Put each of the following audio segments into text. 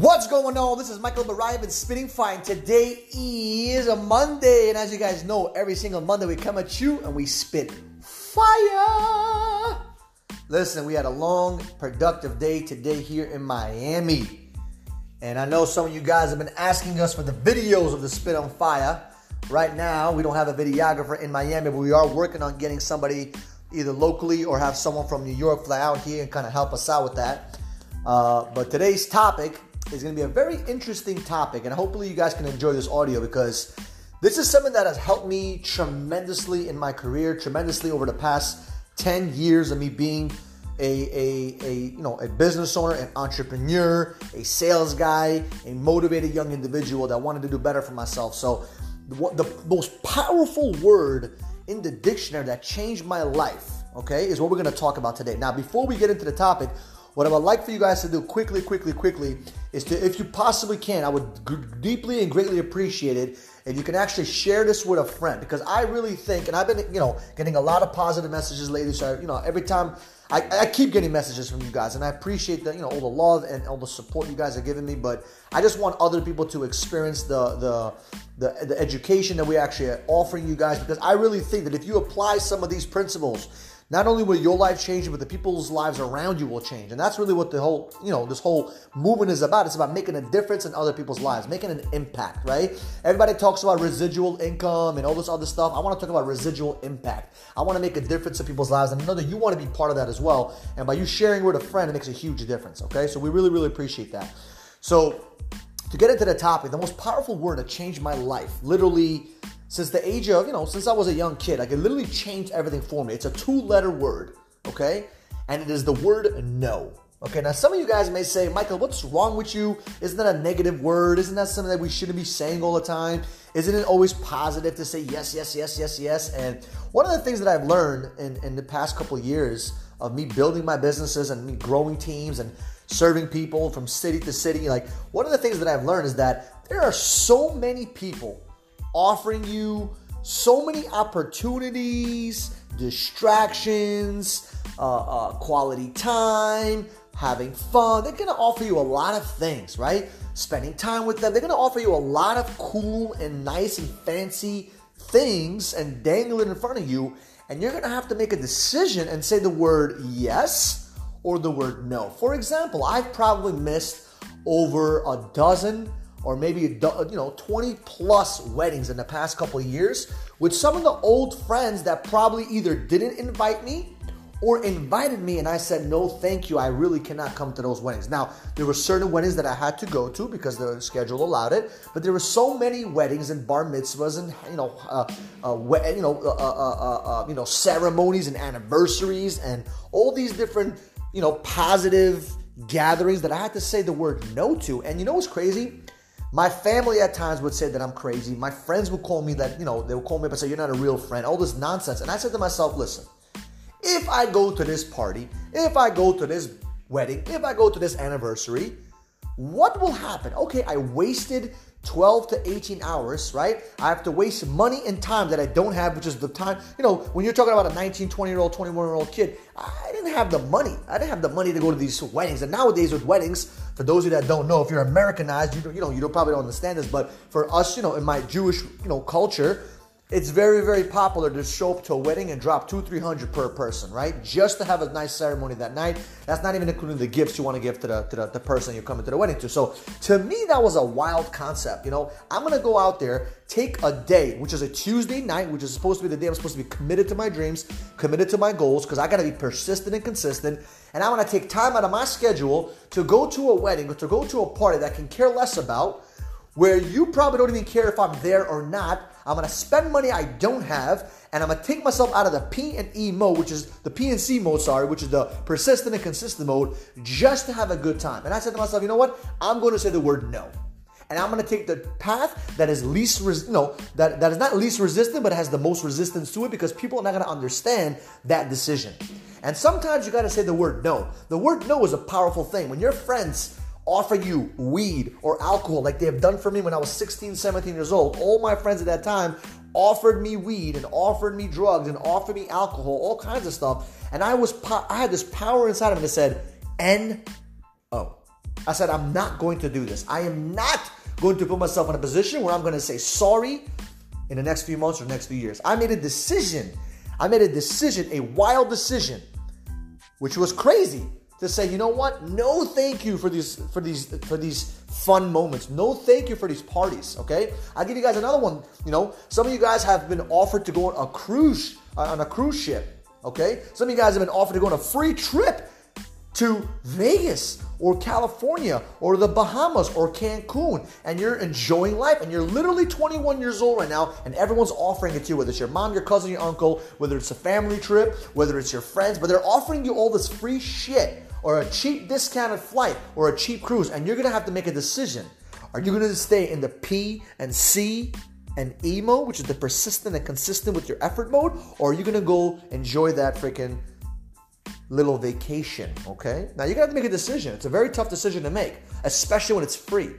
What's going on? This is Michael Barayev and Spitting Fire. Today is a Monday, and as you guys know, every single Monday we come at you and we spit fire. Listen, we had a long, productive day today here in Miami. And I know some of you guys have been asking us for the videos of the Spit on Fire. Right now, we don't have a videographer in Miami, but we are working on getting somebody either locally or have someone from New York fly out here and kind of help us out with that. Uh, but today's topic is going to be a very interesting topic, and hopefully, you guys can enjoy this audio because this is something that has helped me tremendously in my career, tremendously over the past 10 years of me being a, a, a you know a business owner, an entrepreneur, a sales guy, a motivated young individual that wanted to do better for myself. So the, the most powerful word in the dictionary that changed my life, okay, is what we're going to talk about today. Now, before we get into the topic, what I would like for you guys to do quickly, quickly, quickly is to, if you possibly can, I would g- deeply and greatly appreciate it if you can actually share this with a friend because I really think, and I've been, you know, getting a lot of positive messages lately. So, you know, every time I, I keep getting messages from you guys, and I appreciate the, you know, all the love and all the support you guys are giving me. But I just want other people to experience the the the, the education that we actually are offering you guys because I really think that if you apply some of these principles not only will your life change, but the people's lives around you will change. And that's really what the whole, you know, this whole movement is about. It's about making a difference in other people's lives, making an impact, right? Everybody talks about residual income and all this other stuff. I want to talk about residual impact. I want to make a difference in people's lives. And I know that you want to be part of that as well. And by you sharing with a friend, it makes a huge difference, okay? So we really, really appreciate that. So to get into the topic, the most powerful word that changed my life, literally since the age of, you know, since I was a young kid. Like it literally changed everything for me. It's a two letter word, okay? And it is the word no. Okay, now some of you guys may say, Michael, what's wrong with you? Isn't that a negative word? Isn't that something that we shouldn't be saying all the time? Isn't it always positive to say yes, yes, yes, yes, yes? And one of the things that I've learned in, in the past couple of years of me building my businesses and me growing teams and serving people from city to city, like one of the things that I've learned is that there are so many people offering you so many opportunities, distractions, uh, uh, quality time, having fun. They're gonna offer you a lot of things, right? Spending time with them. They're gonna offer you a lot of cool and nice and fancy things and dangle it in front of you. And you're gonna have to make a decision and say the word yes or the word no. For example, I've probably missed over a dozen or maybe you know 20 plus weddings in the past couple of years with some of the old friends that probably either didn't invite me or invited me and I said no thank you I really cannot come to those weddings. Now there were certain weddings that I had to go to because the schedule allowed it, but there were so many weddings and bar mitzvahs and you know uh, uh, we- you know uh, uh, uh, uh, you know ceremonies and anniversaries and all these different you know positive gatherings that I had to say the word no to. And you know what's crazy? My family at times would say that I'm crazy. My friends would call me that, you know, they would call me up and say, You're not a real friend, all this nonsense. And I said to myself, Listen, if I go to this party, if I go to this wedding, if I go to this anniversary, what will happen? Okay, I wasted 12 to 18 hours, right? I have to waste money and time that I don't have, which is the time, you know, when you're talking about a 19, 20 year old, 21 year old kid, I didn't have the money. I didn't have the money to go to these weddings. And nowadays with weddings, for those of you that don't know, if you're Americanized, you, you know, you don't probably don't understand this, but for us, you know, in my Jewish, you know, culture, it's very, very popular to show up to a wedding and drop two, three hundred per person, right? Just to have a nice ceremony that night. That's not even including the gifts you want to give to the to the, the person you're coming to the wedding to. So to me, that was a wild concept. You know, I'm gonna go out there, take a day, which is a Tuesday night, which is supposed to be the day I'm supposed to be committed to my dreams, committed to my goals, because I gotta be persistent and consistent. And I'm gonna take time out of my schedule to go to a wedding or to go to a party that I can care less about where you probably don't even care if I'm there or not. I'm gonna spend money I don't have, and I'm gonna take myself out of the P and E mode, which is the P and C mode, sorry, which is the persistent and consistent mode, just to have a good time. And I said to myself, you know what? I'm gonna say the word no. And I'm gonna take the path that is least, res- know, that, that is not least resistant, but has the most resistance to it because people are not gonna understand that decision. And sometimes you gotta say the word no. The word no is a powerful thing. When your friends offer you weed or alcohol like they have done for me when I was 16, 17 years old. All my friends at that time offered me weed and offered me drugs and offered me alcohol, all kinds of stuff. And I was I had this power inside of me that said N O. I said, I'm not going to do this. I am not going to put myself in a position where I'm going to say sorry in the next few months or next few years. I made a decision. I made a decision, a wild decision, which was crazy to say, you know what? No, thank you for these for these for these fun moments. No, thank you for these parties. Okay, I'll give you guys another one. You know, some of you guys have been offered to go on a cruise uh, on a cruise ship. Okay, some of you guys have been offered to go on a free trip to Vegas or California or the Bahamas or Cancun and you're enjoying life and you're literally 21 years old right now and everyone's offering it to you, whether it's your mom, your cousin, your uncle, whether it's a family trip, whether it's your friends, but they're offering you all this free shit or a cheap discounted flight or a cheap cruise and you're gonna have to make a decision. Are you gonna stay in the P and C and E mode, which is the persistent and consistent with your effort mode, or are you gonna go enjoy that freaking little vacation, okay? Now you gotta have to make a decision. It's a very tough decision to make, especially when it's free.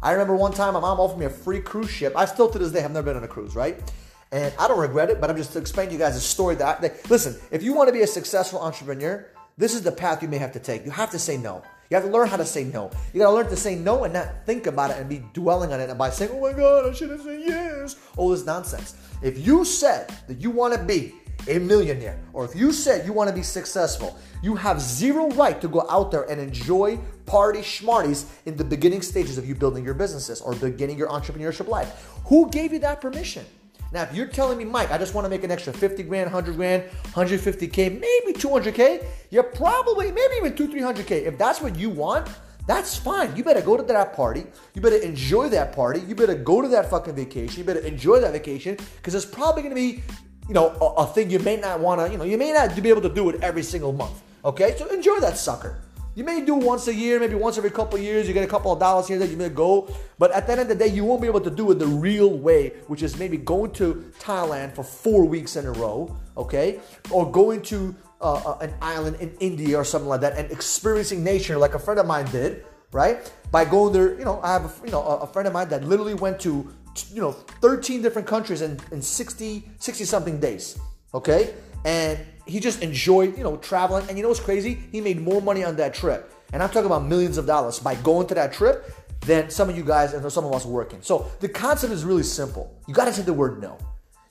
I remember one time my mom offered me a free cruise ship. I still to this day have never been on a cruise, right? And I don't regret it, but I'm just explaining to you guys a story that, that listen, if you want to be a successful entrepreneur, this is the path you may have to take. You have to say no. You have to learn how to say no. You gotta learn to say no and not think about it and be dwelling on it and by saying, oh my God, I should have said yes. All this nonsense. If you said that you wanna be a millionaire, or if you said you want to be successful, you have zero right to go out there and enjoy party schmarties in the beginning stages of you building your businesses or beginning your entrepreneurship life. Who gave you that permission? Now, if you're telling me, Mike, I just want to make an extra 50 grand, 100 grand, 150K, maybe 200K, you're probably, maybe even two, 300K. If that's what you want, that's fine. You better go to that party. You better enjoy that party. You better go to that fucking vacation. You better enjoy that vacation because it's probably going to be you know, a, a thing you may not want to, you know, you may not be able to do it every single month. Okay, so enjoy that sucker. You may do once a year, maybe once every couple years. You get a couple of dollars here that you may go, but at the end of the day, you won't be able to do it the real way, which is maybe going to Thailand for four weeks in a row, okay, or going to uh, uh, an island in India or something like that and experiencing nature like a friend of mine did, right? By going there, you know, I have a, you know a friend of mine that literally went to you know 13 different countries in, in 60 60 something days okay and he just enjoyed you know traveling. And you know what's crazy? He made more money on that trip. And i'm talking about millions of dollars. By going to that trip than some of you guys and some of us working. So the concept is really simple. You got to say the word no.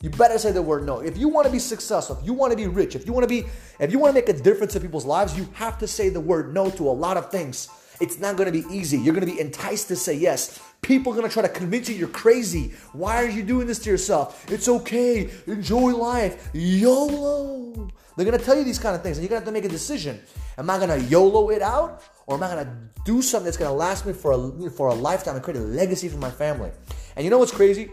You better say the word no. If you want to be successful, if you want to be rich, if you want to be, if you want to make a difference in people's lives, you have to say the word no to a lot of things. It's not going to be easy. You're going to be enticed to say yes. People are going to try to convince you you're crazy. Why are you doing this to yourself? It's okay. Enjoy life. YOLO. They're going to tell you these kind of things, and you're going to have to make a decision. Am I going to YOLO it out, or am I going to do something that's going to last me for a, for a lifetime and create a legacy for my family? And you know what's crazy?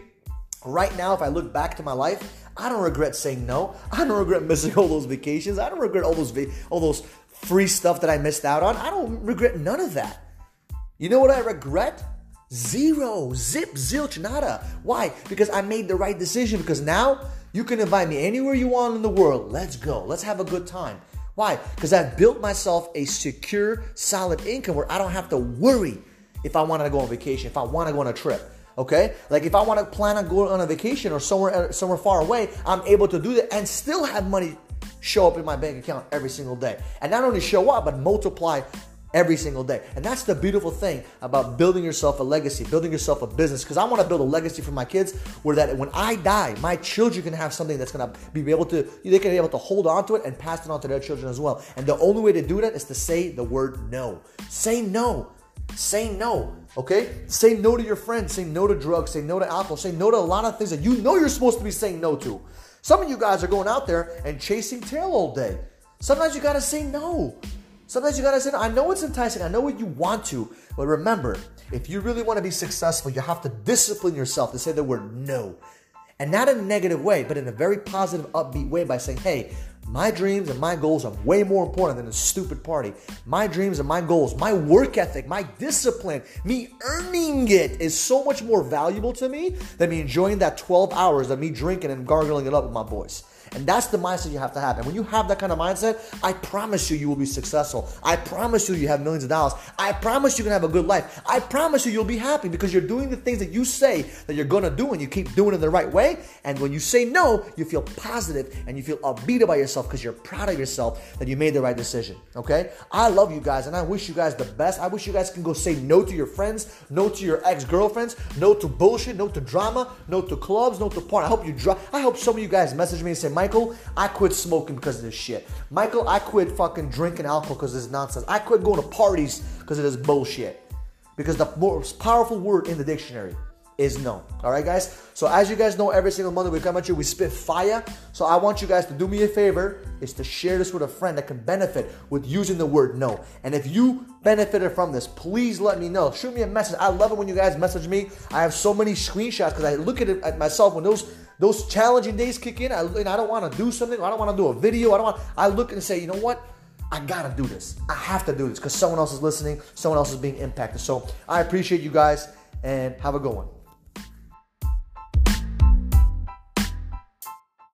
Right now, if I look back to my life, I don't regret saying no. I don't regret missing all those vacations. I don't regret all those all those free stuff that I missed out on. I don't regret none of that. You know what I regret? Zero, zip, zilch, nada. Why? Because I made the right decision. Because now you can invite me anywhere you want in the world. Let's go. Let's have a good time. Why? Because I've built myself a secure, solid income where I don't have to worry if I want to go on vacation, if I want to go on a trip. Okay, like if I want to plan on going on a vacation or somewhere somewhere far away, I'm able to do that and still have money show up in my bank account every single day. And not only show up, but multiply every single day. And that's the beautiful thing about building yourself a legacy, building yourself a business. Because I want to build a legacy for my kids where that when I die, my children can have something that's to be able to, they can be able to hold on to it and pass it on to their children as well. And the only way to do that is to say the word no. Say no. Say no. Okay? Say no to your friends. Say no to drugs. Say no to alcohol. Say no to a lot of things that you know you're supposed to be saying no to. Some of you guys are going out there and chasing tail all day. Sometimes you gotta say no. Sometimes you gotta say no. I know it's enticing, I know what you want to, but remember, if you really wanna be successful, you have to discipline yourself to say the word no. And not in a negative way, but in a very positive, upbeat way by saying, hey, my dreams and my goals are way more important than a stupid party. My dreams and my goals, my work ethic, my discipline, me earning it is so much more valuable to me than me enjoying that 12 hours of me drinking and gargling it up with my boys. And that's the mindset you have to have. And when you have that kind of mindset, I promise you, you will be successful. I promise you, you have millions of dollars. I promise you can have a good life. I promise you, you'll be happy because you're doing the things that you say that you're gonna do and you keep doing it the right way. And when you say no, you feel positive and you feel upbeat about yourself because you're proud of yourself that you made the right decision. Okay? I love you guys and I wish you guys the best. I wish you guys can go say no to your friends, no to your ex girlfriends, no to bullshit, no to drama, no to clubs, no to porn. I hope you drop. I hope some of you guys message me and say, Michael, I quit smoking because of this shit. Michael, I quit fucking drinking alcohol because of this nonsense. I quit going to parties because of this bullshit. Because the most powerful word in the dictionary is no. All right, guys. So as you guys know, every single Monday we come at you, we spit fire. So I want you guys to do me a favor, is to share this with a friend that can benefit with using the word no. And if you benefited from this, please let me know. Shoot me a message. I love it when you guys message me. I have so many screenshots because I look at it at myself when those those challenging days kick in. I, and I don't want to do something. I don't want to do a video. I don't want. I look and say, you know what? I gotta do this. I have to do this because someone else is listening. Someone else is being impacted. So I appreciate you guys and have a good one.